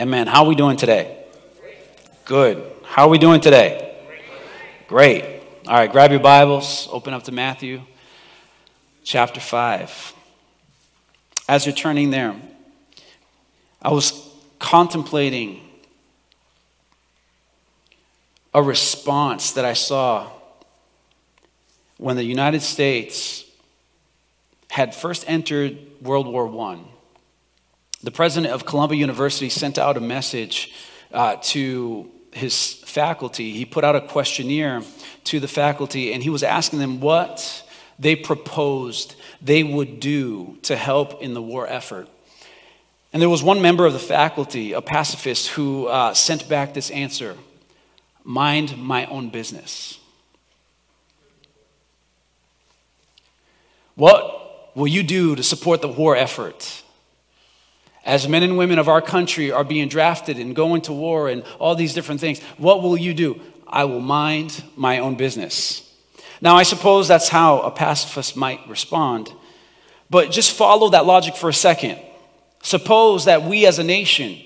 Amen. How are we doing today? Good. How are we doing today? Great. All right, grab your Bibles, open up to Matthew chapter 5. As you're turning there, I was contemplating a response that I saw when the United States had first entered World War I. The president of Columbia University sent out a message uh, to his faculty. He put out a questionnaire to the faculty and he was asking them what they proposed they would do to help in the war effort. And there was one member of the faculty, a pacifist, who uh, sent back this answer mind my own business. What will you do to support the war effort? As men and women of our country are being drafted and going to war and all these different things, what will you do? I will mind my own business. Now, I suppose that's how a pacifist might respond, but just follow that logic for a second. Suppose that we as a nation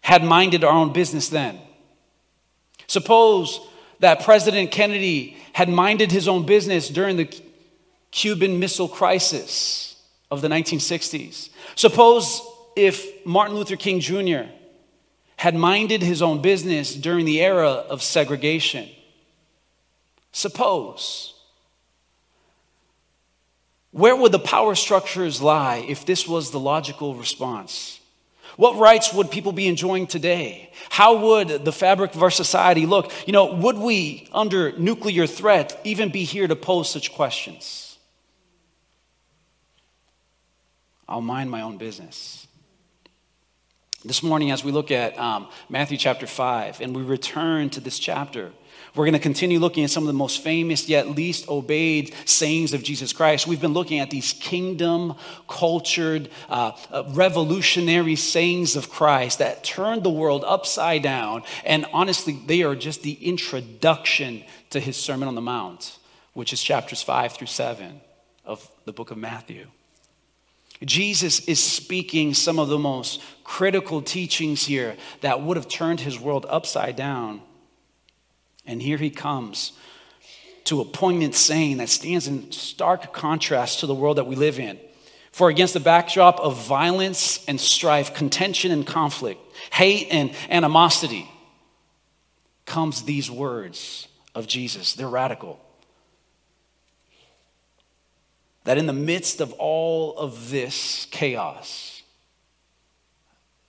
had minded our own business then. Suppose that President Kennedy had minded his own business during the Cuban Missile Crisis of the 1960s. Suppose if Martin Luther King Jr. had minded his own business during the era of segregation. Suppose. Where would the power structures lie if this was the logical response? What rights would people be enjoying today? How would the fabric of our society look? You know, would we, under nuclear threat, even be here to pose such questions? I'll mind my own business. This morning, as we look at um, Matthew chapter 5, and we return to this chapter, we're going to continue looking at some of the most famous yet least obeyed sayings of Jesus Christ. We've been looking at these kingdom cultured, uh, uh, revolutionary sayings of Christ that turned the world upside down. And honestly, they are just the introduction to his Sermon on the Mount, which is chapters 5 through 7 of the book of Matthew. Jesus is speaking some of the most critical teachings here that would have turned his world upside down. And here he comes to a poignant saying that stands in stark contrast to the world that we live in. For against the backdrop of violence and strife, contention and conflict, hate and animosity, comes these words of Jesus. They're radical. That in the midst of all of this chaos,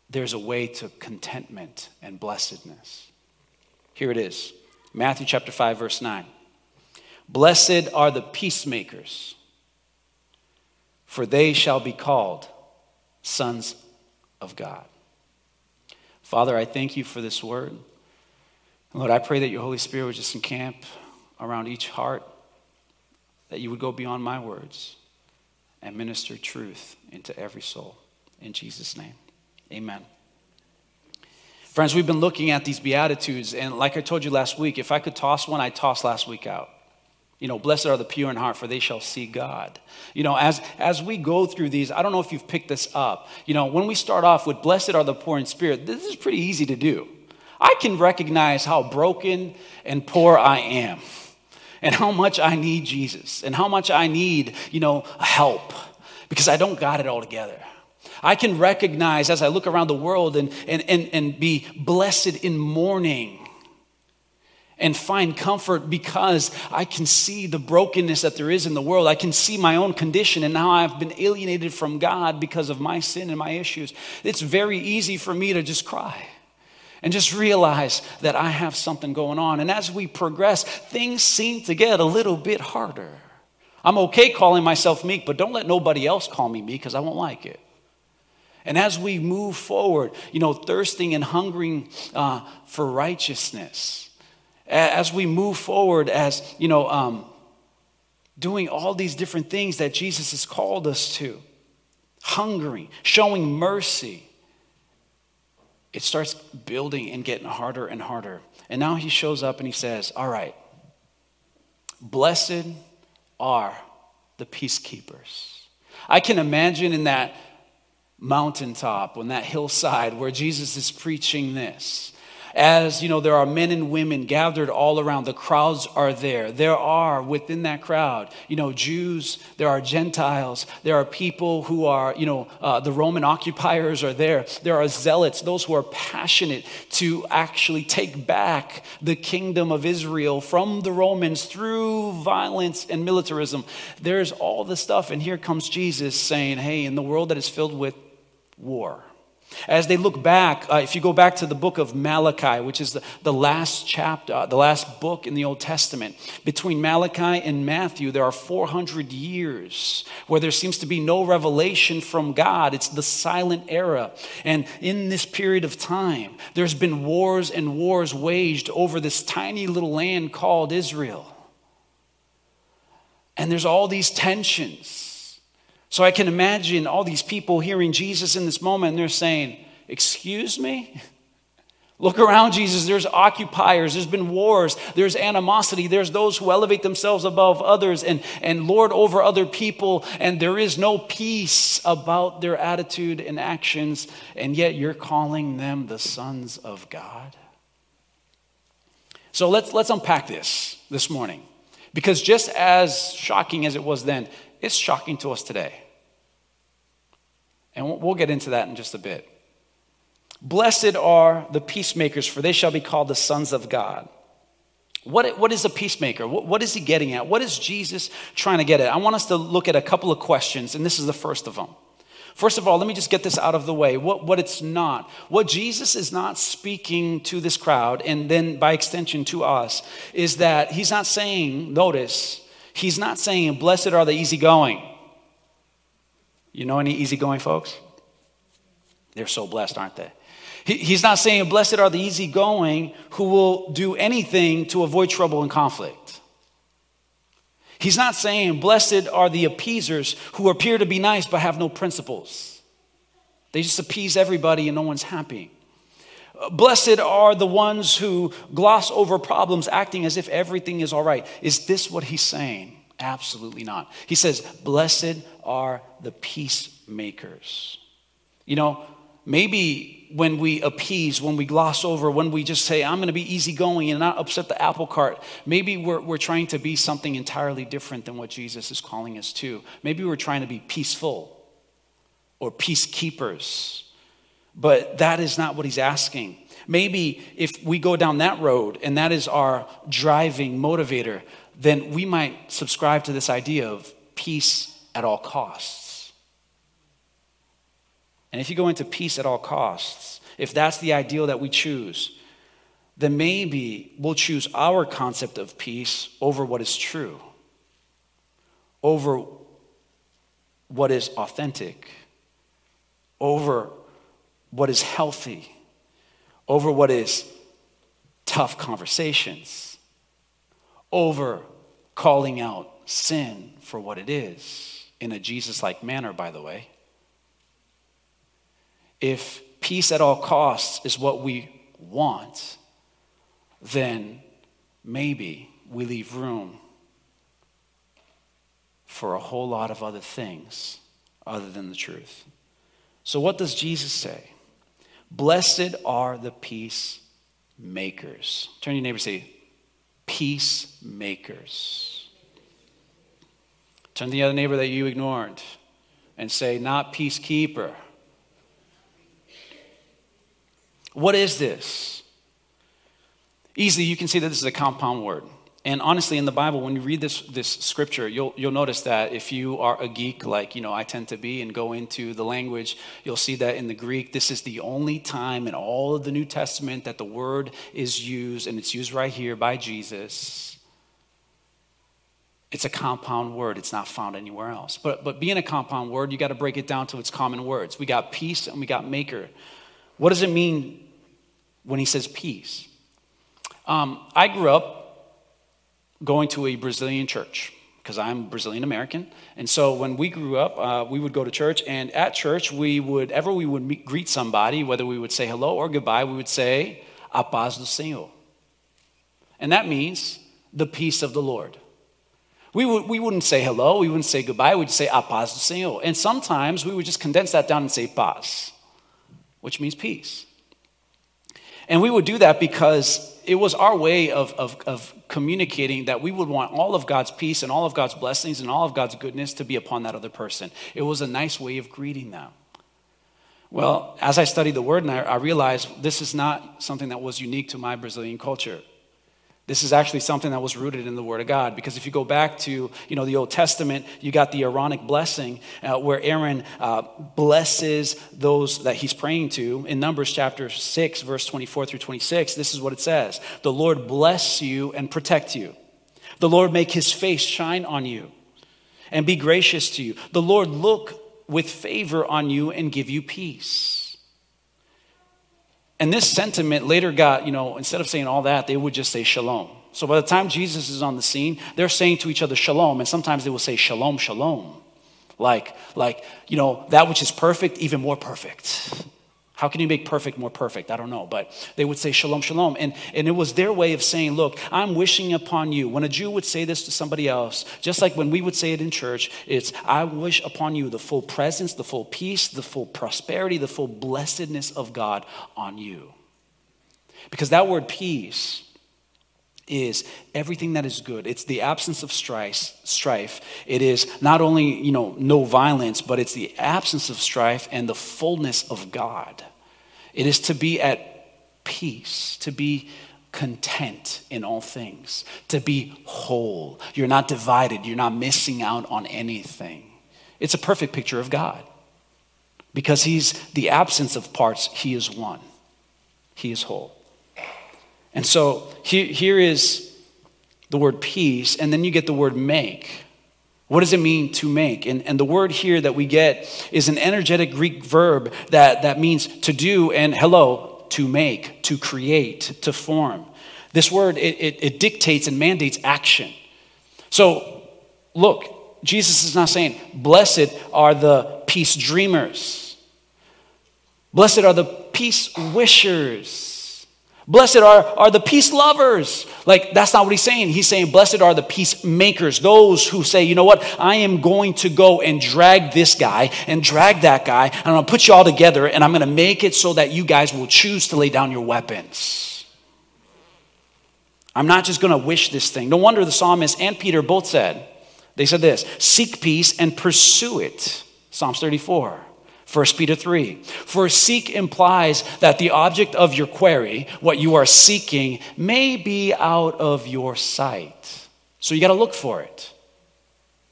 there's a way to contentment and blessedness. Here it is Matthew chapter 5, verse 9. Blessed are the peacemakers, for they shall be called sons of God. Father, I thank you for this word. Lord, I pray that your Holy Spirit would just encamp around each heart, that you would go beyond my words and minister truth into every soul. In Jesus' name, amen. Friends, we've been looking at these Beatitudes, and like I told you last week, if I could toss one, I'd toss last week out. You know, blessed are the pure in heart, for they shall see God. You know, as, as we go through these, I don't know if you've picked this up. You know, when we start off with blessed are the poor in spirit, this is pretty easy to do. I can recognize how broken and poor I am, and how much I need Jesus, and how much I need, you know, help, because I don't got it all together. I can recognize as I look around the world and, and, and, and be blessed in mourning and find comfort because I can see the brokenness that there is in the world. I can see my own condition and how I've been alienated from God because of my sin and my issues. It's very easy for me to just cry and just realize that I have something going on. And as we progress, things seem to get a little bit harder. I'm okay calling myself meek, but don't let nobody else call me meek because I won't like it. And as we move forward, you know, thirsting and hungering uh, for righteousness, as we move forward, as, you know, um, doing all these different things that Jesus has called us to, hungering, showing mercy, it starts building and getting harder and harder. And now he shows up and he says, All right, blessed are the peacekeepers. I can imagine in that mountaintop, on that hillside where Jesus is preaching this as you know there are men and women gathered all around the crowds are there. There are within that crowd you know jews there are gentiles there are people who are you know uh, the roman occupiers are there. There are zealots those who are passionate to actually take back the kingdom of israel from the romans through violence and militarism. There's all this stuff and here comes jesus saying hey in the world that is filled with war as they look back, uh, if you go back to the book of Malachi, which is the, the last chapter, uh, the last book in the Old Testament, between Malachi and Matthew, there are 400 years where there seems to be no revelation from God. It's the silent era. And in this period of time, there's been wars and wars waged over this tiny little land called Israel. And there's all these tensions. So I can imagine all these people hearing Jesus in this moment and they're saying, Excuse me? Look around, Jesus. There's occupiers. There's been wars. There's animosity. There's those who elevate themselves above others and, and lord over other people. And there is no peace about their attitude and actions. And yet you're calling them the sons of God. So let's, let's unpack this this morning. Because just as shocking as it was then, it's shocking to us today. And we'll get into that in just a bit. Blessed are the peacemakers, for they shall be called the sons of God. What, what is a peacemaker? What, what is he getting at? What is Jesus trying to get at? I want us to look at a couple of questions, and this is the first of them. First of all, let me just get this out of the way. What, what it's not. What Jesus is not speaking to this crowd, and then by extension to us, is that he's not saying, notice, He's not saying, Blessed are the easygoing. You know any easygoing folks? They're so blessed, aren't they? He's not saying, Blessed are the easygoing who will do anything to avoid trouble and conflict. He's not saying, Blessed are the appeasers who appear to be nice but have no principles. They just appease everybody and no one's happy. Blessed are the ones who gloss over problems, acting as if everything is all right. Is this what he's saying? Absolutely not. He says, Blessed are the peacemakers. You know, maybe when we appease, when we gloss over, when we just say, I'm going to be easygoing and not upset the apple cart, maybe we're, we're trying to be something entirely different than what Jesus is calling us to. Maybe we're trying to be peaceful or peacekeepers but that is not what he's asking. Maybe if we go down that road and that is our driving motivator, then we might subscribe to this idea of peace at all costs. And if you go into peace at all costs, if that's the ideal that we choose, then maybe we'll choose our concept of peace over what is true, over what is authentic, over what is healthy over what is tough conversations, over calling out sin for what it is, in a Jesus like manner, by the way. If peace at all costs is what we want, then maybe we leave room for a whole lot of other things other than the truth. So, what does Jesus say? Blessed are the peacemakers. Turn to your neighbor say, peacemakers. Turn to the other neighbor that you ignored and say, not peacekeeper. What is this? Easily, you can see that this is a compound word. And honestly, in the Bible, when you read this, this scripture, you'll, you'll notice that if you are a geek like you know I tend to be and go into the language, you'll see that in the Greek, this is the only time in all of the New Testament that the word is used, and it's used right here by Jesus. It's a compound word. It's not found anywhere else. But, but being a compound word, you got to break it down to its common words. We got peace and we got maker. What does it mean when he says peace? Um, I grew up going to a Brazilian church because I'm Brazilian American. And so when we grew up, uh, we would go to church, and at church, we would, ever we would meet, greet somebody, whether we would say hello or goodbye, we would say, A paz do Senhor. And that means the peace of the Lord. We, would, we wouldn't say hello, we wouldn't say goodbye, we'd say a paz do Senhor. And sometimes we would just condense that down and say paz, which means peace. And we would do that because it was our way of, of, of, communicating that we would want all of God's peace and all of God's blessings and all of God's goodness to be upon that other person. It was a nice way of greeting them. Well, as I studied the word, and I, I realized this is not something that was unique to my Brazilian culture. This is actually something that was rooted in the Word of God. Because if you go back to you know, the Old Testament, you got the Aaronic blessing uh, where Aaron uh, blesses those that he's praying to. In Numbers chapter 6, verse 24 through 26, this is what it says The Lord bless you and protect you. The Lord make his face shine on you and be gracious to you. The Lord look with favor on you and give you peace. And this sentiment later got, you know, instead of saying all that, they would just say shalom. So by the time Jesus is on the scene, they're saying to each other shalom, and sometimes they will say shalom, shalom. Like, like, you know, that which is perfect, even more perfect. How can you make perfect more perfect? I don't know. But they would say shalom, shalom. And, and it was their way of saying, look, I'm wishing upon you. When a Jew would say this to somebody else, just like when we would say it in church, it's, I wish upon you the full presence, the full peace, the full prosperity, the full blessedness of God on you. Because that word peace is everything that is good. It's the absence of strife. Strife. It is not only you know no violence, but it's the absence of strife and the fullness of God. It is to be at peace, to be content in all things, to be whole. You're not divided. You're not missing out on anything. It's a perfect picture of God because He's the absence of parts. He is one. He is whole. And so here, is the word peace, and then you get the word make. What does it mean to make? And, and the word here that we get is an energetic Greek verb that, that means to do and hello, to make, to create, to form. This word, it, it, it dictates and mandates action. So, look, Jesus is not saying, blessed are the peace dreamers, blessed are the peace wishers. Blessed are, are the peace lovers. Like, that's not what he's saying. He's saying, Blessed are the peacemakers, those who say, you know what, I am going to go and drag this guy and drag that guy, and I'm going to put you all together, and I'm going to make it so that you guys will choose to lay down your weapons. I'm not just going to wish this thing. No wonder the psalmist and Peter both said, they said this seek peace and pursue it. Psalms 34. 1 Peter 3. For seek implies that the object of your query, what you are seeking, may be out of your sight. So you got to look for it.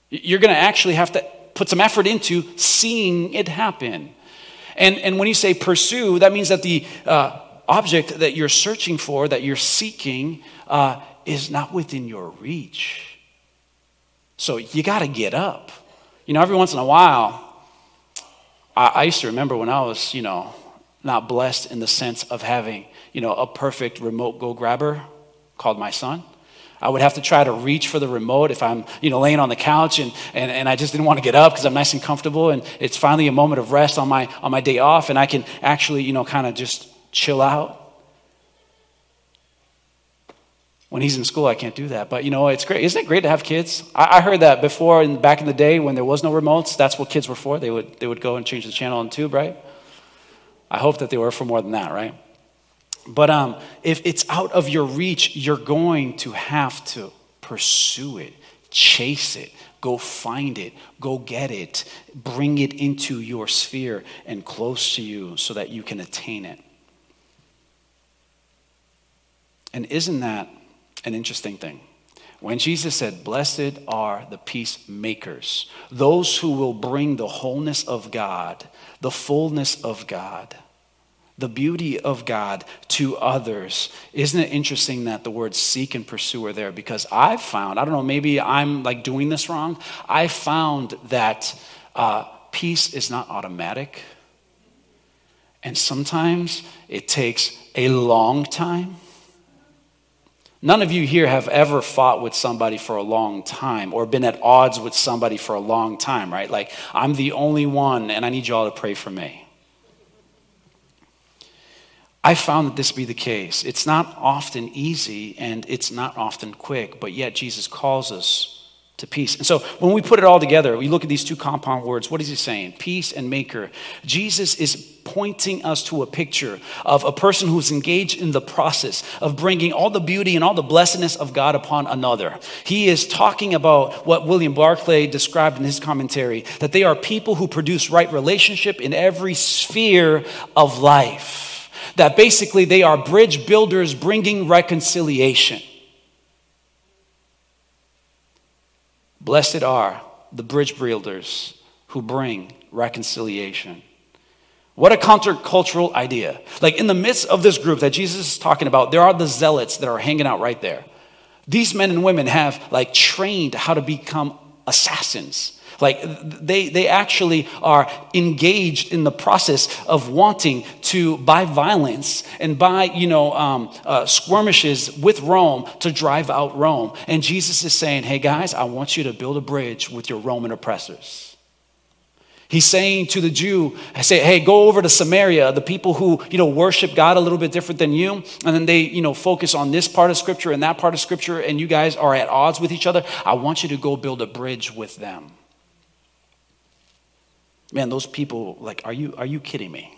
You're going to actually have to put some effort into seeing it happen. And, and when you say pursue, that means that the uh, object that you're searching for, that you're seeking, uh, is not within your reach. So you got to get up. You know, every once in a while, I, I used to remember when I was, you know, not blessed in the sense of having, you know, a perfect remote go grabber called my son. I would have to try to reach for the remote if I'm, you know, laying on the couch and, and, and I just didn't want to get up because I'm nice and comfortable and it's finally a moment of rest on my, on my day off and I can actually, you know, kind of just chill out. When he's in school, I can't do that. But you know, it's great. Isn't it great to have kids? I, I heard that before, in, back in the day when there was no remotes, that's what kids were for. They would, they would go and change the channel on tube, right? I hope that they were for more than that, right? But um, if it's out of your reach, you're going to have to pursue it, chase it, go find it, go get it, bring it into your sphere and close to you so that you can attain it. And isn't that an interesting thing. When Jesus said, Blessed are the peacemakers, those who will bring the wholeness of God, the fullness of God, the beauty of God to others. Isn't it interesting that the words seek and pursue are there? Because I've found, I don't know, maybe I'm like doing this wrong. I found that uh, peace is not automatic. And sometimes it takes a long time None of you here have ever fought with somebody for a long time or been at odds with somebody for a long time, right? Like, I'm the only one and I need y'all to pray for me. I found that this be the case. It's not often easy and it's not often quick, but yet Jesus calls us to peace. And so when we put it all together, we look at these two compound words. What is he saying? Peace and maker. Jesus is pointing us to a picture of a person who's engaged in the process of bringing all the beauty and all the blessedness of God upon another. He is talking about what William Barclay described in his commentary that they are people who produce right relationship in every sphere of life. That basically they are bridge builders bringing reconciliation. Blessed are the bridge builders who bring reconciliation. What a countercultural idea. Like in the midst of this group that Jesus is talking about, there are the zealots that are hanging out right there. These men and women have like trained how to become assassins. Like they, they actually are engaged in the process of wanting to, by violence and by, you know, um, uh, skirmishes with Rome to drive out Rome. And Jesus is saying, hey guys, I want you to build a bridge with your Roman oppressors. He's saying to the Jew, I say, hey, go over to Samaria, the people who, you know, worship God a little bit different than you, and then they, you know, focus on this part of scripture and that part of scripture, and you guys are at odds with each other. I want you to go build a bridge with them. Man, those people, like, are you, are you kidding me?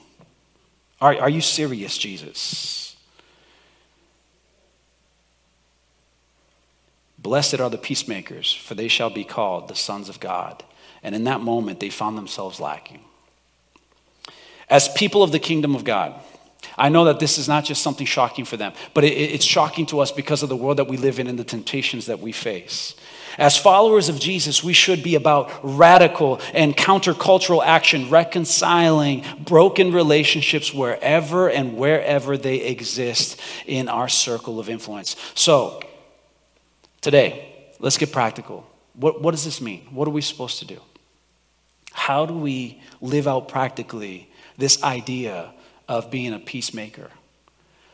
Are, are you serious, Jesus? Blessed are the peacemakers, for they shall be called the sons of God. And in that moment, they found themselves lacking. As people of the kingdom of God, I know that this is not just something shocking for them, but it, it's shocking to us because of the world that we live in and the temptations that we face. As followers of Jesus, we should be about radical and countercultural action, reconciling broken relationships wherever and wherever they exist in our circle of influence. So, today, let's get practical. What, what does this mean? What are we supposed to do? How do we live out practically this idea of being a peacemaker?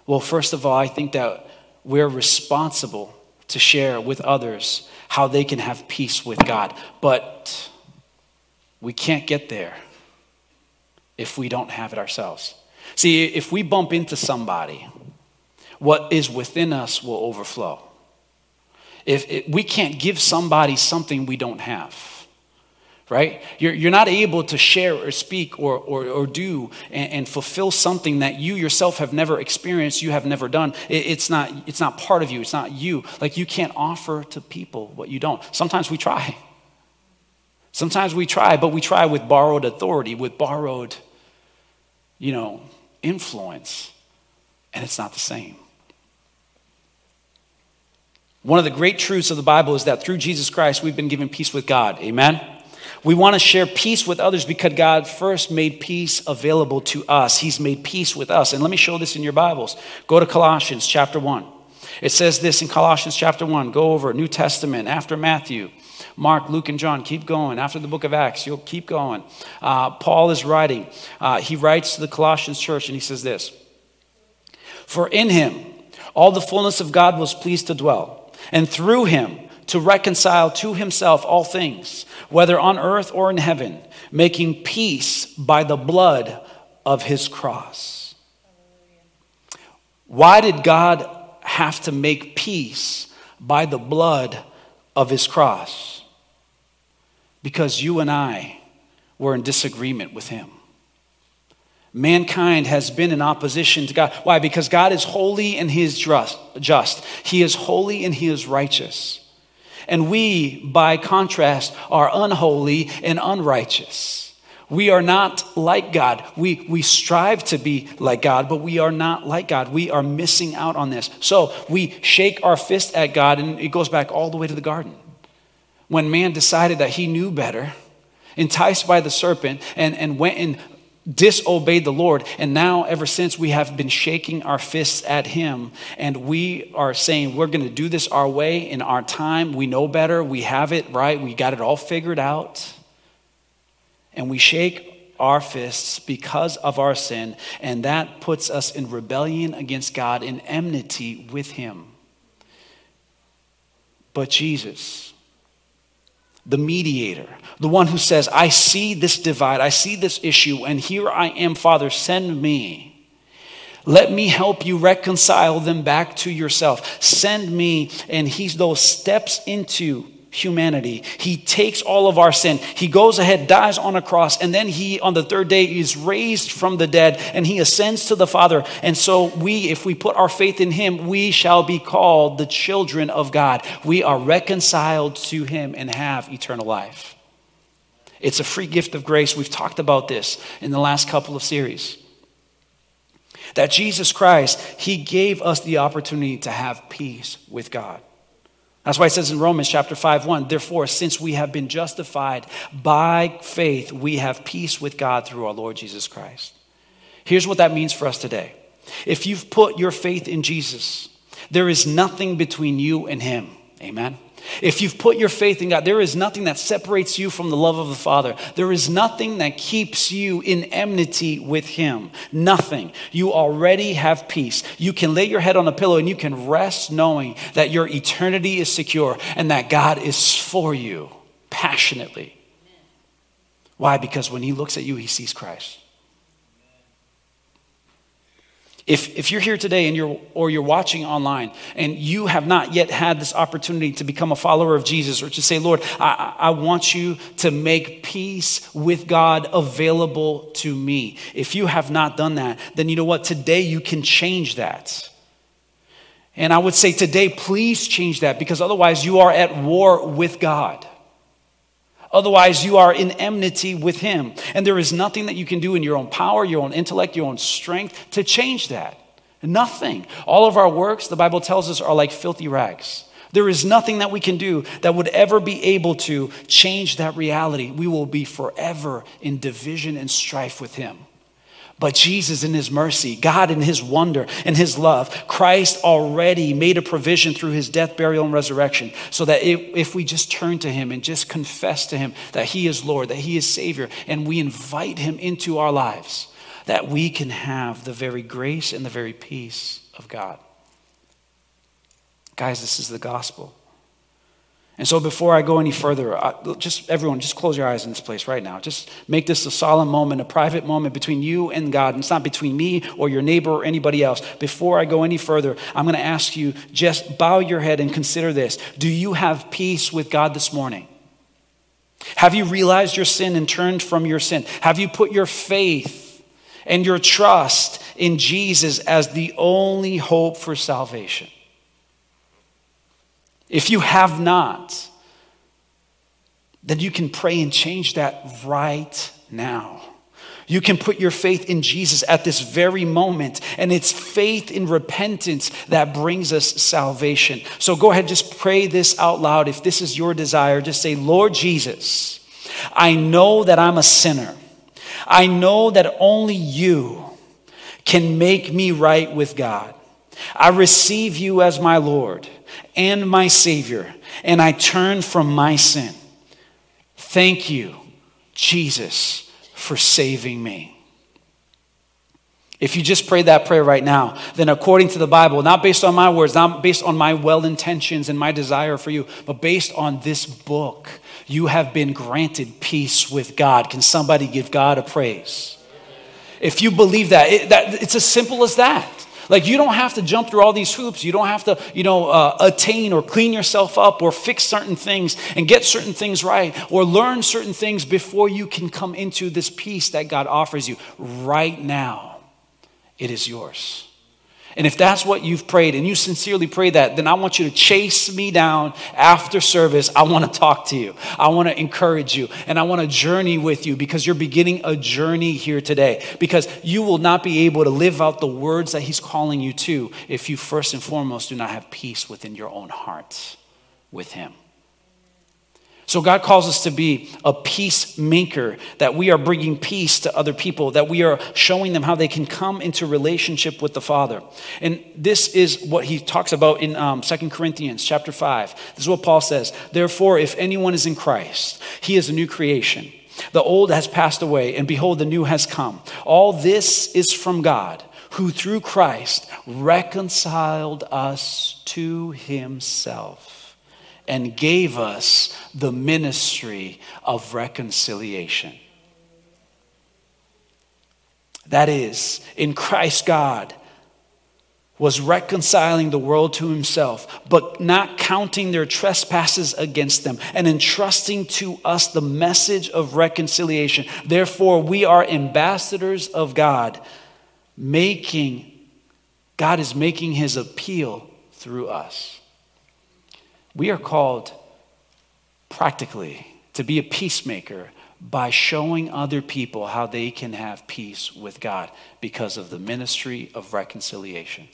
Well, first of all, I think that we're responsible to share with others how they can have peace with God. But we can't get there if we don't have it ourselves. See, if we bump into somebody, what is within us will overflow. If it, we can't give somebody something we don't have, right? You're, you're not able to share or speak or, or, or do and, and, fulfill something that you yourself have never experienced, you have never done. It, it's, not, it's not part of you, it's not you. Like you can't offer to people what you don't. Sometimes we try. Sometimes we try, but we try with borrowed authority, with borrowed, you know, influence, and it's not the same. One of the great truths of the Bible is that through Jesus Christ, we've been given peace with God. Amen? We want to share peace with others because God first made peace available to us. He's made peace with us. And let me show this in your Bibles. Go to Colossians chapter 1. It says this in Colossians chapter 1. Go over New Testament after Matthew. Mark, Luke, and John, keep going. After the book of Acts, you'll keep going. Uh, Paul is writing. Uh, he writes to the Colossians church and he says this For in him all the fullness of God was pleased to dwell and through him to reconcile to himself all things, whether on earth or in heaven, making peace by the blood of his cross. Why did God have to make peace by the blood of his cross? Because you and I were in disagreement with him. Mankind has been in opposition to God. Why? Because God is holy and He is just. He is holy and He is righteous. And we, by contrast, are unholy and unrighteous. We are not like God. We, we strive to be like God, but we are not like God. We are missing out on this. So we shake our fist at God, and it goes back all the way to the garden. When man decided that he knew better, enticed by the serpent, and, and went and disobeyed the Lord. And now, ever since, we have been shaking our fists at Him. And we are saying, we're going to do this our way in our time. We know better. We have it right. We got it all figured out. And we shake our fists because of our sin. And that puts us in rebellion against God, in enmity with Him. But Jesus, the mediator, the one who says, I see this divide, I see this issue, and here I am, Father, send me. Let me help you reconcile them back to yourself. Send me, and he's those steps into humanity. He takes all of our sin. He goes ahead, dies on a cross, and then he, on the third day, is raised from the dead and he ascends to the Father. And so, we, if we put our faith in him, we shall be called the children of God. We are reconciled to him and have eternal life. It's a free gift of grace. We've talked about this in the last couple of series. That Jesus Christ, he gave us the opportunity to have peace with God. That's why it says in Romans chapter 5 1, therefore, since we have been justified by faith, we have peace with God through our Lord Jesus Christ. Here's what that means for us today. If you've put your faith in Jesus, there is nothing between you and him. Amen. If you've put your faith in God, there is nothing that separates you from the love of the Father. There is nothing that keeps you in enmity with Him. Nothing. You already have peace. You can lay your head on a pillow and you can rest knowing that your eternity is secure and that God is for you passionately. Why? Because when He looks at you, He sees Christ. If, if you're here today and you're, or you're watching online and you have not yet had this opportunity to become a follower of Jesus or to say, Lord, I, I want you to make peace with God available to me. If you have not done that, then you know what? Today you can change that. And I would say today, please change that because otherwise you are at war with God. Otherwise, you are in enmity with him. And there is nothing that you can do in your own power, your own intellect, your own strength to change that. Nothing. All of our works, the Bible tells us, are like filthy rags. There is nothing that we can do that would ever be able to change that reality. We will be forever in division and strife with him. But Jesus, in His mercy, God, in His wonder and His love, Christ already made a provision through His death, burial, and resurrection so that if, we just turn to Him and just confess to Him that He is Lord, that He is Savior, and we invite Him into our lives, that we can have the very grace and the very peace of God. Guys, this is the gospel. And so, before I go any further, I, just everyone, just close your eyes in this place right now. Just make this a solemn moment, a private moment between you and God. And it's not between me or your neighbor or anybody else. Before I go any further, I'm going to ask you just bow your head and consider this. Do you have peace with God this morning? Have you realized your sin and turned from your sin? Have you put your faith and your trust in Jesus as the only hope for salvation? If you have not, then you can pray and change that right now. You can put your faith in Jesus at this very moment, and it's faith in repentance that brings us salvation. So go ahead, just pray this out loud. If this is your desire, just say, Lord Jesus, I know that I'm a sinner. I know that only you can make me right with God. I receive you as my Lord and my Savior, and I turn from my sin. Thank you, Jesus, for saving me. If you just prayed that prayer right now, then according to the Bible, not based on my words, not based on my well intentions and my desire for you, but based on this book, you have been granted peace with God. Can somebody give God a praise? If you believe that, it, that it's as simple as that. Like you don't have to jump through all these hoops. You don't have to, you know, uh, attain or clean yourself up or fix certain things and get certain things right or learn certain things before you can come into this peace that God offers you. Right now, it is yours. And if that's what you've prayed and you sincerely pray that, then I want you to chase me down after service. I want to talk to you. I want to encourage you. And I want to journey with you because you're beginning a journey here today. Because you will not be able to live out the words that He's calling you to if you first and foremost do not have peace within your own heart with Him. So God calls us to be a peacemaker, that we are bringing peace to other people, that we are showing them how they can come into relationship with the Father. And this is what he talks about in um, 2 Corinthians chapter 5. This is what Paul says. Therefore, if anyone is in Christ, he is a new creation. The old has passed away, and behold, the new has come. All this is from God, who through Christ reconciled us to himself and gave us the ministry of reconciliation. That is, in Christ God, was reconciling the world to himself, but not counting their trespasses against them, and entrusting to us the message of reconciliation. Therefore, we are ambassadors of God, making, God is making his appeal through us. We are called practically to be a peacemaker by showing other people how they can have peace with God because of the ministry of reconciliation.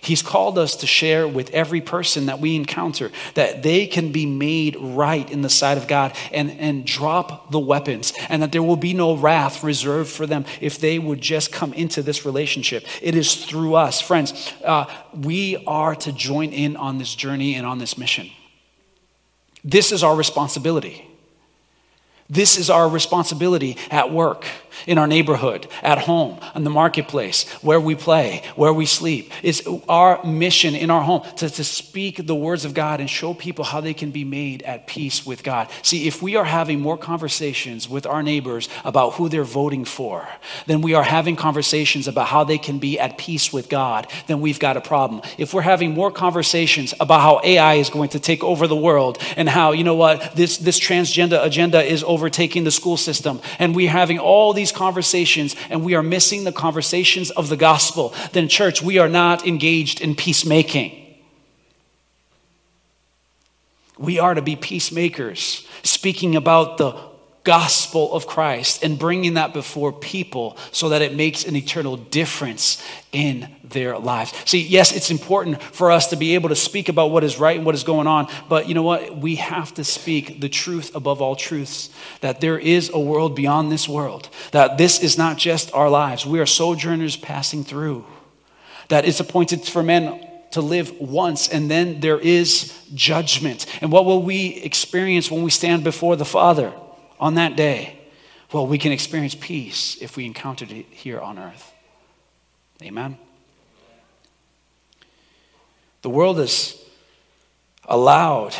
He's called us to share with every person that we encounter that they can be made right in the sight of God and, and drop the weapons, and that there will be no wrath reserved for them if they would just come into this relationship. It is through us. Friends, uh, we are to join in on this journey and on this mission. This is our responsibility. This is our responsibility at work, in our neighborhood, at home, in the marketplace, where we play, where we sleep. It's our mission in our home to, to speak the words of God and show people how they can be made at peace with God. See, if we are having more conversations with our neighbors about who they're voting for than we are having conversations about how they can be at peace with God, then we've got a problem. If we're having more conversations about how AI is going to take over the world and how, you know what, this, this transgender agenda is over overtaking the school system, and we're having all these conversations, and we are missing the conversations of the gospel, then, church, we are not engaged in peacemaking. We are to be peacemakers, speaking about the gospel of Christ and bringing that before people so that it makes an eternal difference in their lives. See, yes, it's important for us to be able to speak about what is right and what is going on, but you know what? We have to speak the truth above all truths that there is a world beyond this world, that this is not just our lives. We are sojourners passing through, that it's appointed for men to live once and then there is judgment. And what will we experience when we stand before the Father? On that day? Well, we can experience peace if we encountered it here on earth. Amen. The world has allowed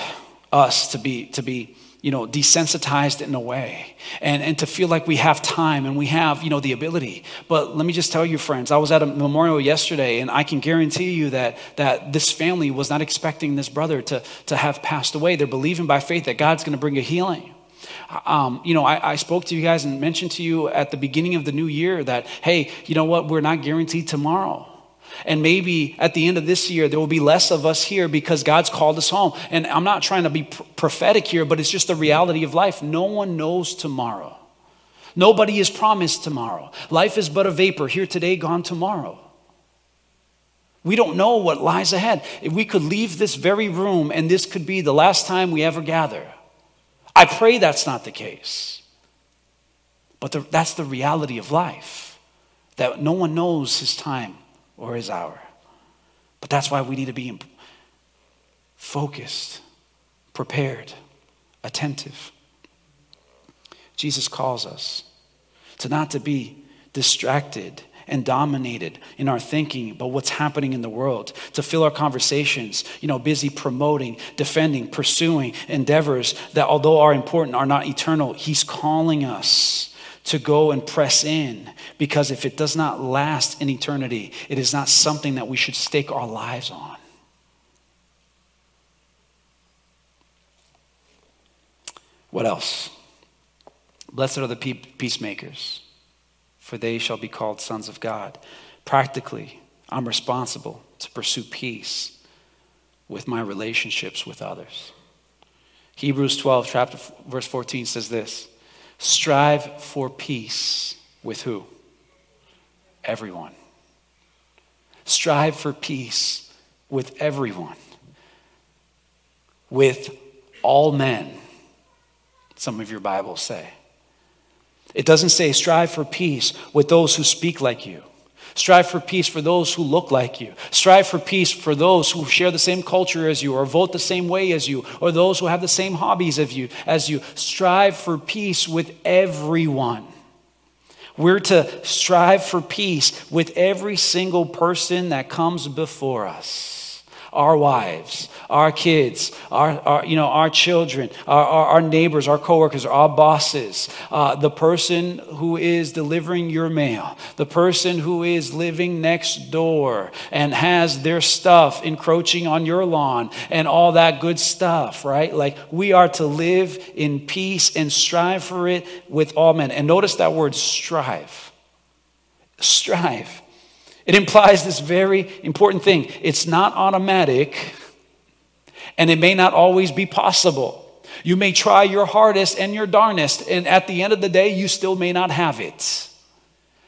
us to be, to be you know, desensitized in a way and, and to feel like we have time and we have, you know, the ability. But let me just tell you, friends, I was at a memorial yesterday and I can guarantee you that, that this family was not expecting this brother to, to have passed away. They're believing by faith that God's going to bring a healing. Um, you know, I, I, spoke to you guys and mentioned to you at the beginning of the new year that, hey, you know what, we're not guaranteed tomorrow. And maybe at the end of this year, there will be less of us here because God's called us home. And I'm not trying to be prophetic here, but it's just the reality of life. No one knows tomorrow. Nobody is promised tomorrow. Life is but a vapor, here today, gone tomorrow. We don't know what lies ahead. If we could leave this very room and this could be the last time we ever gather. I pray that's not the case. But the, that's the reality of life, that no one knows his time or his hour. But that's why we need to be focused, prepared, attentive. Jesus calls us to not to be distracted and dominated in our thinking about what's happening in the world, to fill our conversations, you know, busy promoting, defending, pursuing endeavors that, although are important, are not eternal. He's calling us to go and press in because if it does not last in eternity, it is not something that we should stake our lives on. What else? Blessed are the peacemakers for they shall be called sons of God. Practically, I'm responsible to pursue peace with my relationships with others. Hebrews 12, chapter, verse 14 says this Strive for peace with who? Everyone. Strive for peace with everyone, with all men, some of your Bibles say. It doesn't say strive for peace with those who speak like you. Strive for peace for those who look like you. Strive for peace for those who share the same culture as you, or vote the same way as you, or those who have the same hobbies as you. As you strive for peace with everyone. We're to strive for peace with every single person that comes before us. Our wives, our kids, our, our, you know, our children, our, our, our neighbors, our coworkers, our bosses, uh, the person who is delivering your mail, the person who is living next door and has their stuff encroaching on your lawn and all that good stuff, right? Like we are to live in peace and strive for it with all men. And notice that word strive. Strive. It implies this very important thing it's not automatic, and it may not always be possible. You may try your hardest and your darnest, and at the end of the day, you still may not have it.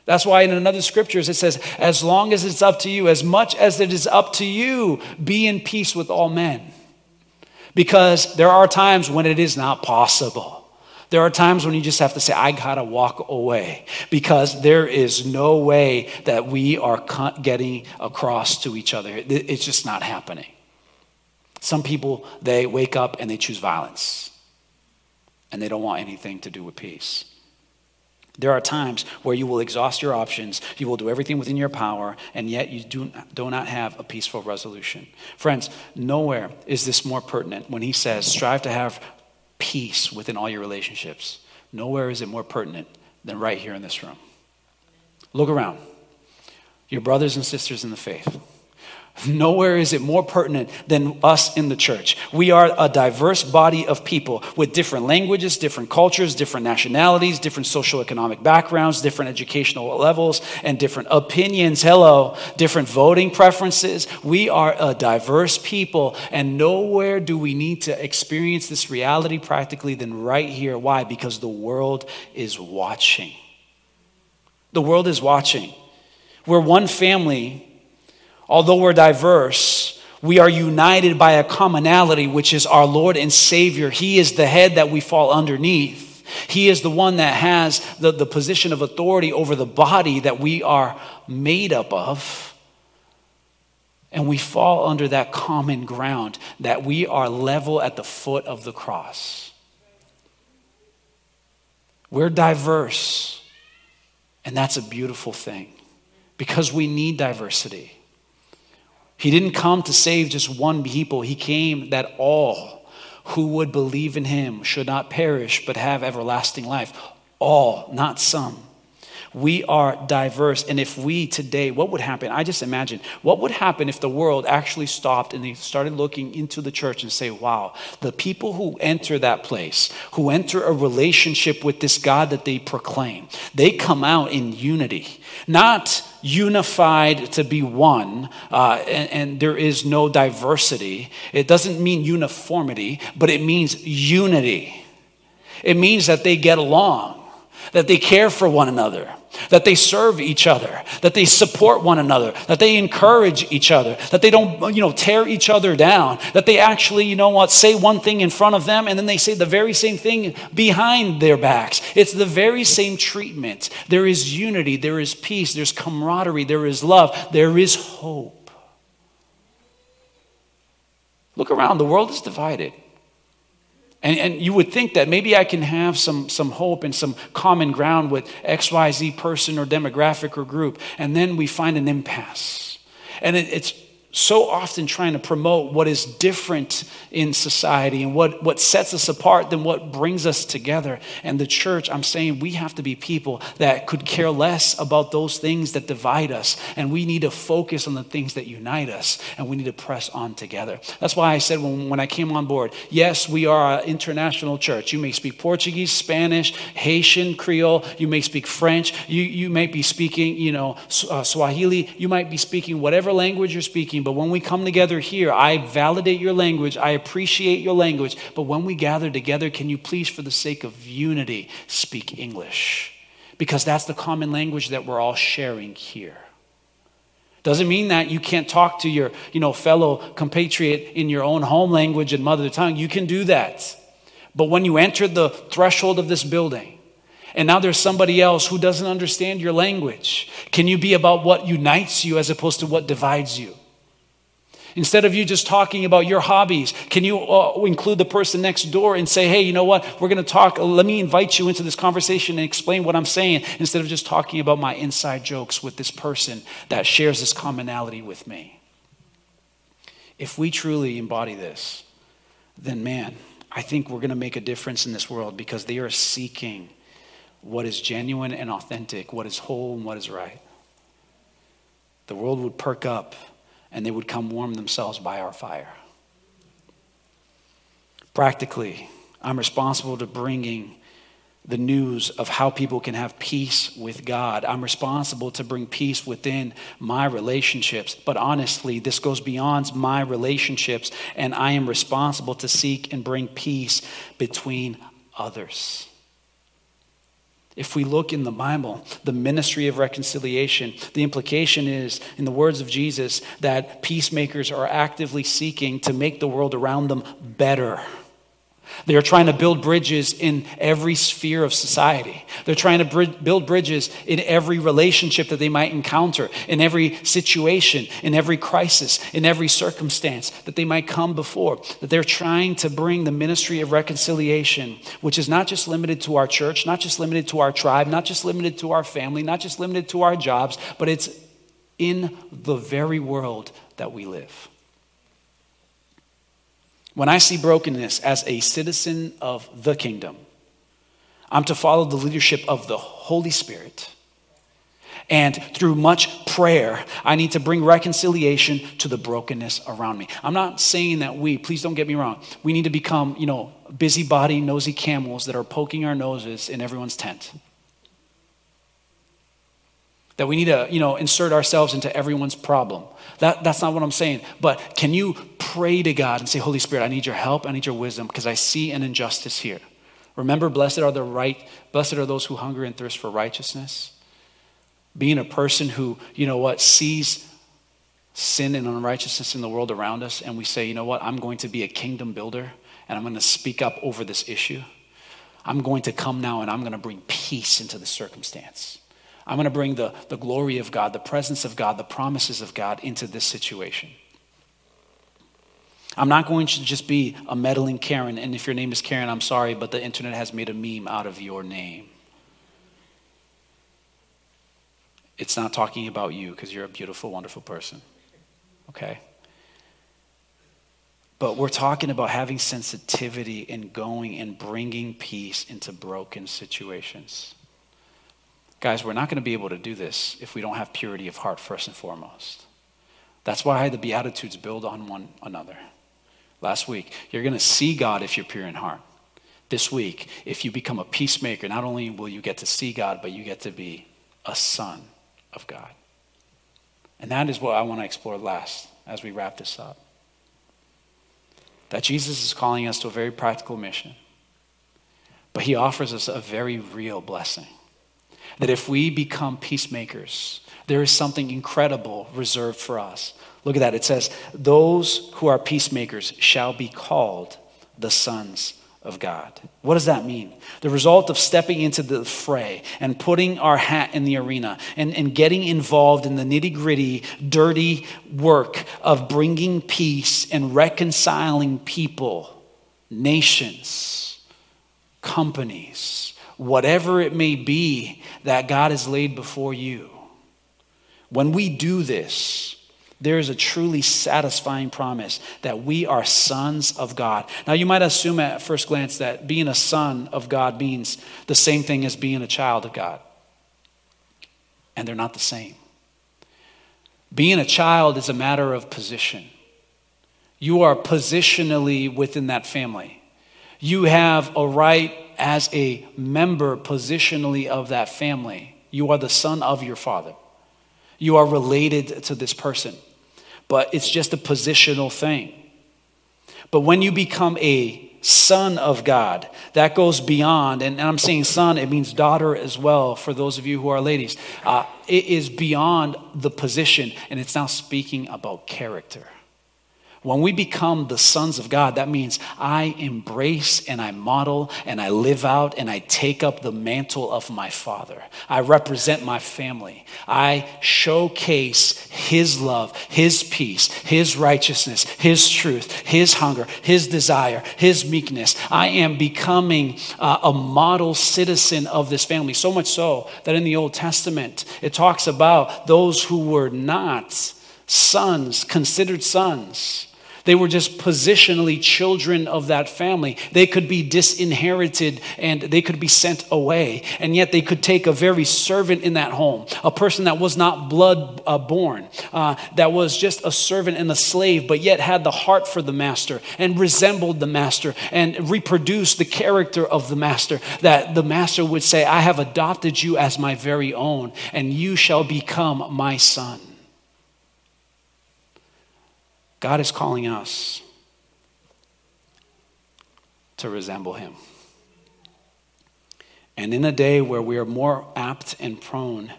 That's why in another scriptures it says, as long as it's up to you, as much as it is up to you, be in peace with all men. Because there are times when it is not possible. There are times when you just have to say, I gotta walk away because there is no way that we are getting across to each other. It's just not happening. Some people, they wake up and they choose violence and they don't want anything to do with peace. There are times where you will exhaust your options, you will do everything within your power, and yet you do, do not have a peaceful resolution. Friends, nowhere is this more pertinent when he says, strive to have peace within all your relationships. Nowhere is it more pertinent than right here in this room. Look around. Your brothers and sisters in the faith. Nowhere is it more pertinent than us in the church. We are a diverse body of people with different languages, different cultures, different nationalities, different socioeconomic backgrounds, different educational levels, and different opinions. Hello, different voting preferences. We are a diverse people, and nowhere do we need to experience this reality practically than right here. Why? Because the world is watching. The world is watching. We're one family Although we're diverse, we are united by a commonality, which is our Lord and Savior. He is the head that we fall underneath. He is the one that has the, the position of authority over the body that we are made up of. And we fall under that common ground that we are level at the foot of the cross. We're diverse, and that's a beautiful thing because we need diversity. He didn't come to save just one people, He came that all who would believe in Him should not perish but have everlasting life. All, not some. We are diverse. And if we today, what would happen? I just imagine, what would happen if the world actually stopped and they started looking into the church and say, wow, the people who enter that place, who enter a relationship with this God that they proclaim, they come out in unity, not unified to be one, uh, and, and there is no diversity. It doesn't mean uniformity, but it means unity. It means that they get along that they care for one another, that they serve each other, that they support one another, that they encourage each other, that they don't, you know, tear each other down, that they actually, you know what, say one thing in front of them and then they say the very same thing behind their backs. It's the very same treatment. There is unity, there is peace, there's camaraderie, there is love, there is hope. Look around, the world is divided. And, and you would think that maybe I can have some, some hope and some common ground with XYZ person or demographic or group. And then we find an impasse. And it, it's so often trying to promote what is different in society and what, what sets us apart than what brings us together. And the church, I'm saying we have to be people that could care less about those things that divide us. And we need to focus on the things that unite us. And we need to press on together. That's why I said when, when I came on board, yes, we are an international church. You may speak Portuguese, Spanish, Haitian, Creole. You may speak French. You, you may be speaking, you know, uh, Swahili. You might be speaking whatever language you're speaking but when we come together here, I validate your language, I appreciate your language, but when we gather together, can you please, for the sake of unity, speak English? Because that's the common language that we're all sharing here. Doesn't mean that you can't talk to your you know, fellow compatriot in your own home language and mother tongue. You can do that. But when you enter the threshold of this building, and now there's somebody else who doesn't understand your language, can you be about what unites you as opposed to what divides you? Instead of you just talking about your hobbies, can you uh, include the person next door and say, hey, you know what? We're going to talk. Let me invite you into this conversation and explain what I'm saying instead of just talking about my inside jokes with this person that shares this commonality with me. If we truly embody this, then man, I think we're going to make a difference in this world because they are seeking what is genuine and authentic, what is whole and what is right. The world would perk up and they would come warm themselves by our fire. Practically, I'm responsible to bringing the news of how people can have peace with God. I'm responsible to bring peace within my relationships. But honestly, this goes beyond my relationships, and I am responsible to seek and bring peace between others. If we look in the Bible, the ministry of reconciliation, the implication is, in the words of Jesus, that peacemakers are actively seeking to make the world around them better. They are trying to build bridges in every sphere of society. They're trying to br- build bridges in every relationship that they might encounter, in every situation, in every crisis, in every circumstance that they might come before. That they're trying to bring the ministry of reconciliation, which is not just limited to our church, not just limited to our tribe, not just limited to our family, not just limited to our jobs, but it's in the very world that we live. When I see brokenness as a citizen of the kingdom, I'm to follow the leadership of the Holy Spirit. And through much prayer, I need to bring reconciliation to the brokenness around me. I'm not saying that we, please don't get me wrong, we need to become, you know, busybody, nosy camels that are poking our noses in everyone's tent. That we need to, you know, insert ourselves into everyone's problem. That, that's not what I'm saying. But can you pray to God and say, Holy Spirit, I need your help, I need your wisdom, because I see an injustice here. Remember, blessed are the right, blessed are those who hunger and thirst for righteousness. Being a person who, you know what, sees sin and unrighteousness in the world around us, and we say, you know what, I'm going to be a kingdom builder, and I'm going to speak up over this issue. I'm going to come now and I'm going to bring peace into the circumstance. I'm going to bring the, the glory of God, the presence of God, the promises of God into this situation. I'm not going to just be a meddling Karen, and if your name is Karen, I'm sorry, but the internet has made a meme out of your name. It's not talking about you because you're a beautiful, wonderful person. Okay? But we're talking about having sensitivity and going and bringing peace into broken situations. Guys, we're not going to be able to do this if we don't have purity of heart first and foremost. That's why the Beatitudes build on one another. Last week, you're going to see God if you're pure in heart. This week, if you become a peacemaker, not only will you get to see God, but you get to be a son of God. And that is what I want to explore last as we wrap this up. That Jesus is calling us to a very practical mission, but he offers us a very real blessing that if we become peacemakers, there is something incredible reserved for us. Look at that. It says, Those who are peacemakers shall be called the sons of God. What does that mean? The result of stepping into the fray and putting our hat in the arena and, and getting involved in the nitty gritty, dirty work of bringing peace and reconciling people, nations, companies, whatever it may be that God has laid before you. When we do this, there is a truly satisfying promise that we are sons of God. Now, you might assume at first glance that being a son of God means the same thing as being a child of God, and they're not the same. Being a child is a matter of position. You are positionally within that family. You have a right as a member positionally of that family. You are the son of your father. You are related to this person. But it's just a positional thing. But when you become a son of God, that goes beyond, and I'm saying son, it means daughter as well for those of you who are ladies. Uh, it is beyond the position, and it's now speaking about character. When we become the sons of God, that means I embrace and I model and I live out and I take up the mantle of my father. I represent my family. I showcase his love, his peace, his righteousness, his truth, his hunger, his desire, his meekness. I am becoming uh, a model citizen of this family. So much so that in the Old Testament, it talks about those who were not sons, considered sons They were just positionally children of that family. They could be disinherited and they could be sent away. And yet they could take a very servant in that home, a person that was not blood uh, born, uh, that was just a servant and a slave, but yet had the heart for the master and resembled the master and reproduced the character of the master. That the master would say, I have adopted you as my very own, and you shall become my son. God is calling us to resemble him. And in a day where we are more apt and prone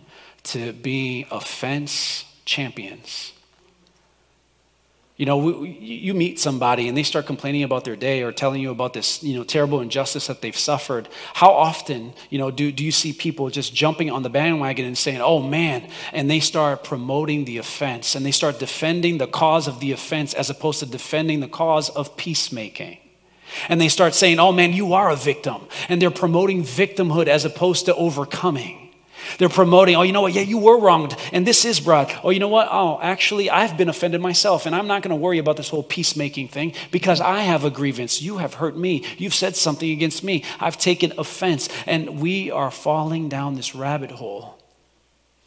to be offense champions, you know, we, you meet somebody and they start complaining about their day or telling you about this, you know, terrible injustice that they've suffered. How often, you know, do, do you see people just jumping on the bandwagon and saying, oh man, and they start promoting the offense and they start defending the cause of the offense as opposed to defending the cause of peacemaking. And they start saying, oh man, you are a victim. And they're promoting victimhood as opposed to overcoming. They're promoting, oh, you know what? Yeah, you were wronged, and this is broad. Oh, you know what? Oh, actually, I've been offended myself, and I'm not going to worry about this whole peacemaking thing because I have a grievance. You have hurt me. You've said something against me. I've taken offense. And we are falling down this rabbit hole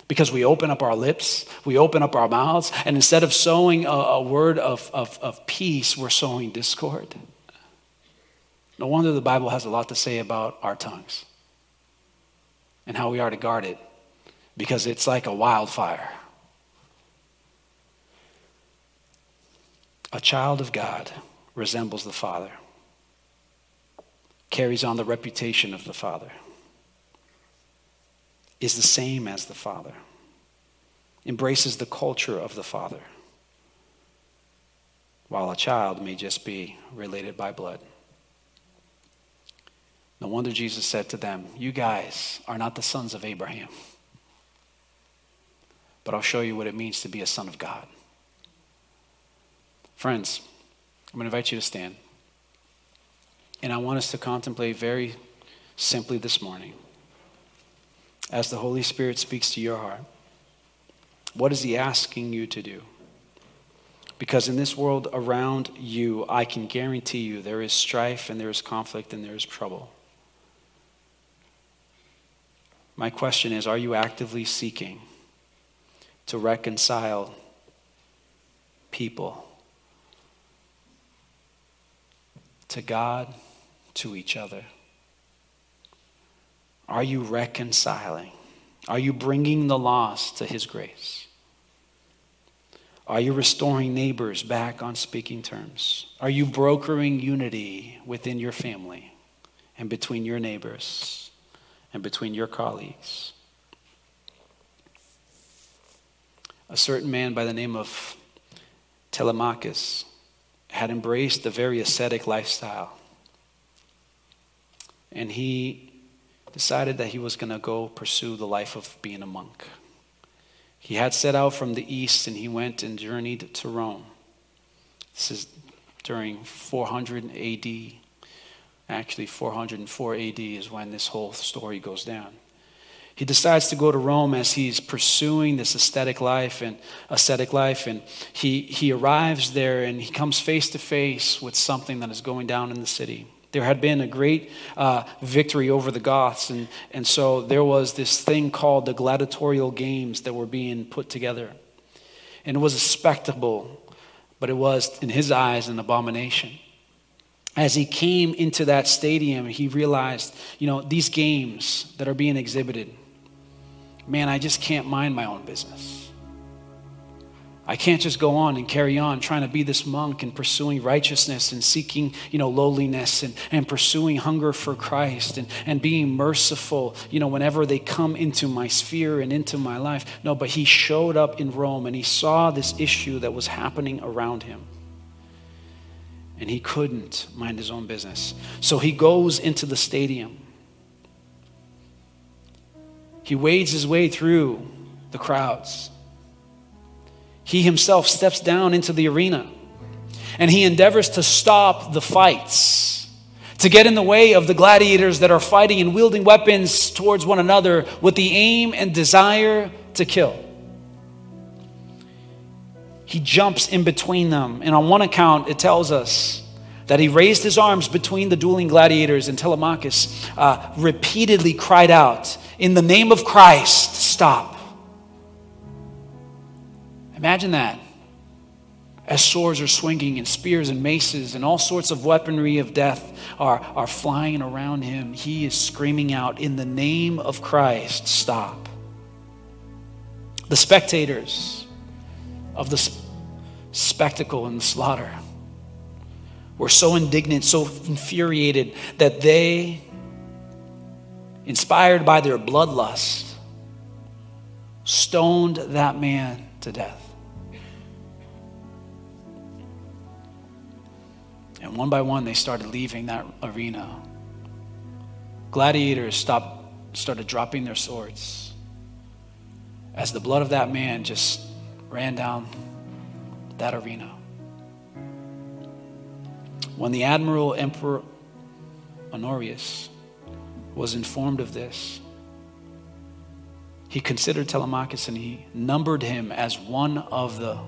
because we open up our lips, we open up our mouths, and instead of sowing a, a word of, of, of peace, we're sowing discord. No wonder the Bible has a lot to say about our tongues and how we are to guard it because it's like a wildfire. A child of God resembles the Father, carries on the reputation of the Father, is the same as the Father, embraces the culture of the Father, while a child may just be related by blood. No wonder Jesus said to them, You guys are not the sons of Abraham, but I'll show you what it means to be a son of God. Friends, I'm going to invite you to stand. And I want us to contemplate very simply this morning as the Holy Spirit speaks to your heart. What is He asking you to do? Because in this world around you, I can guarantee you there is strife and there is conflict and there is trouble. My question is Are you actively seeking to reconcile people to God, to each other? Are you reconciling? Are you bringing the lost to His grace? Are you restoring neighbors back on speaking terms? Are you brokering unity within your family and between your neighbors? And between your colleagues. A certain man by the name of Telemachus had embraced a very ascetic lifestyle. And he decided that he was going to go pursue the life of being a monk. He had set out from the east and he went and journeyed to Rome. This is during 400 AD. Actually, 404 AD is when this whole story goes down. He decides to go to Rome as he's pursuing this aesthetic life and ascetic life, and he, he arrives there and he comes face to face with something that is going down in the city. There had been a great uh, victory over the Goths, and, and so there was this thing called the gladiatorial games that were being put together. And it was a spectacle, but it was, in his eyes, an abomination as he came into that stadium, he realized, you know, these games that are being exhibited, man, I just can't mind my own business. I can't just go on and carry on trying to be this monk and pursuing righteousness and seeking, you know, lowliness and, and pursuing hunger for Christ and, and being merciful, you know, whenever they come into my sphere and into my life. No, but he showed up in Rome and he saw this issue that was happening around him and he couldn't mind his own business. So he goes into the stadium. He wades his way through the crowds. He himself steps down into the arena and he endeavors to stop the fights, to get in the way of the gladiators that are fighting and wielding weapons towards one another with the aim and desire to kill. He jumps in between them. And on one account, it tells us that he raised his arms between the dueling gladiators, and Telemachus uh, repeatedly cried out, In the name of Christ, stop. Imagine that. As swords are swinging, and spears and maces, and all sorts of weaponry of death are, are flying around him, he is screaming out, In the name of Christ, stop. The spectators of the spectacle and the slaughter were so indignant, so infuriated that they, inspired by their bloodlust, stoned that man to death. And one by one, they started leaving that arena. Gladiators stopped, started dropping their swords as the blood of that man just ran down that arena. When the Admiral Emperor Honorius was informed of this, he considered Telemachus and he numbered him as one of the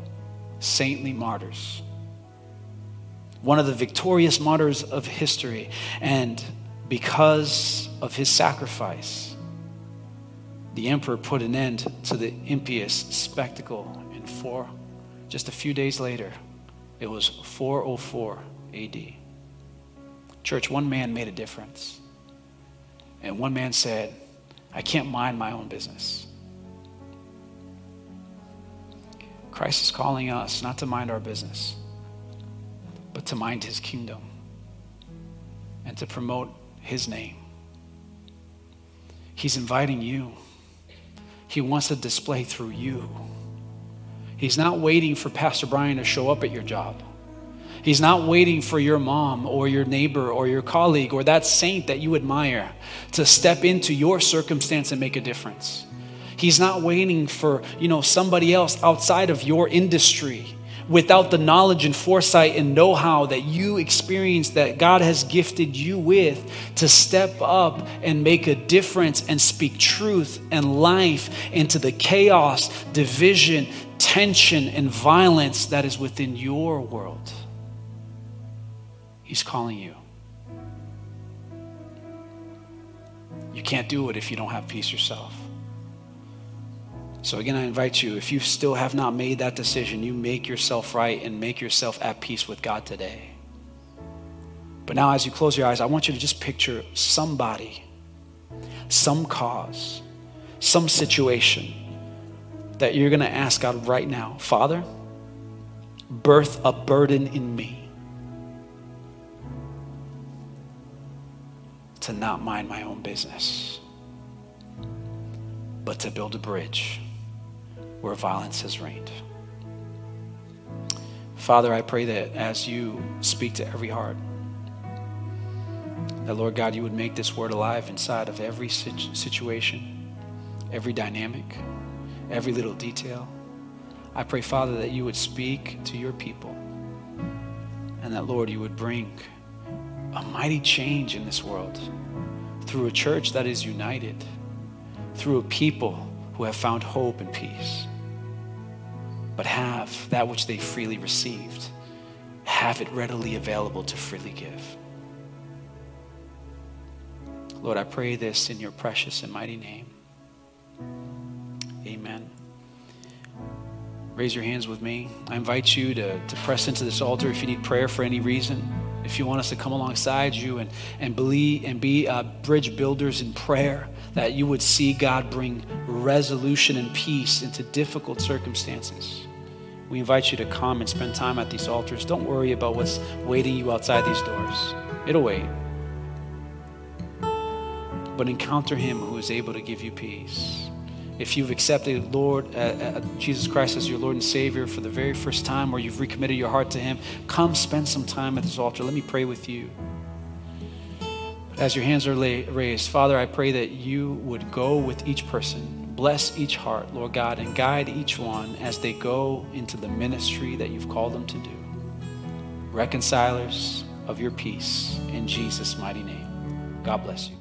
saintly martyrs, one of the victorious martyrs of history. And because of his sacrifice, the emperor put an end to the impious spectacle in four, just a few days later. It was 404 AD. Church, one man made a difference. And one man said, I can't mind my own business. Christ is calling us not to mind our business, but to mind his kingdom and to promote his name. He's inviting you. He wants to display through you. He's not waiting for Pastor Brian to show up at your job. He's not waiting for your mom or your neighbor or your colleague or that saint that you admire to step into your circumstance and make a difference. He's not waiting for, you know, somebody else outside of your industry without the knowledge and foresight and know-how that you experience that God has gifted you with to step up and make a difference and speak truth and life into the chaos, division, tension and violence that is within your world. He's calling you. You can't do it if you don't have peace yourself. So, again, I invite you, if you still have not made that decision, you make yourself right and make yourself at peace with God today. But now, as you close your eyes, I want you to just picture somebody, some cause, some situation that you're going to ask God right now Father, birth a burden in me to not mind my own business, but to build a bridge where violence has reigned. Father, I pray that as you speak to every heart, that Lord God, you would make this word alive inside of every situation, every dynamic, every little detail. I pray, Father, that you would speak to your people and that, Lord, you would bring a mighty change in this world through a church that is united, through a people who have found hope and peace, but have that which they freely received, have it readily available to freely give. Lord, I pray this in your precious and mighty name. Amen. Raise your hands with me. I invite you to, to press into this altar if you need prayer for any reason if you want us to come alongside you and, and believe and be uh, bridge builders in prayer, that you would see God bring resolution and peace into difficult circumstances. We invite you to come and spend time at these altars. Don't worry about what's waiting you outside these doors. It'll wait. But encounter Him who is able to give you peace if you've accepted Lord uh, uh, Jesus Christ as your Lord and Savior for the very first time, or you've recommitted your heart to Him, come spend some time at this altar. Let me pray with you. As your hands are raised, Father, I pray that you would go with each person, bless each heart, Lord God, and guide each one as they go into the ministry that you've called them to do. Reconcilers of your peace in Jesus' mighty name. God bless you.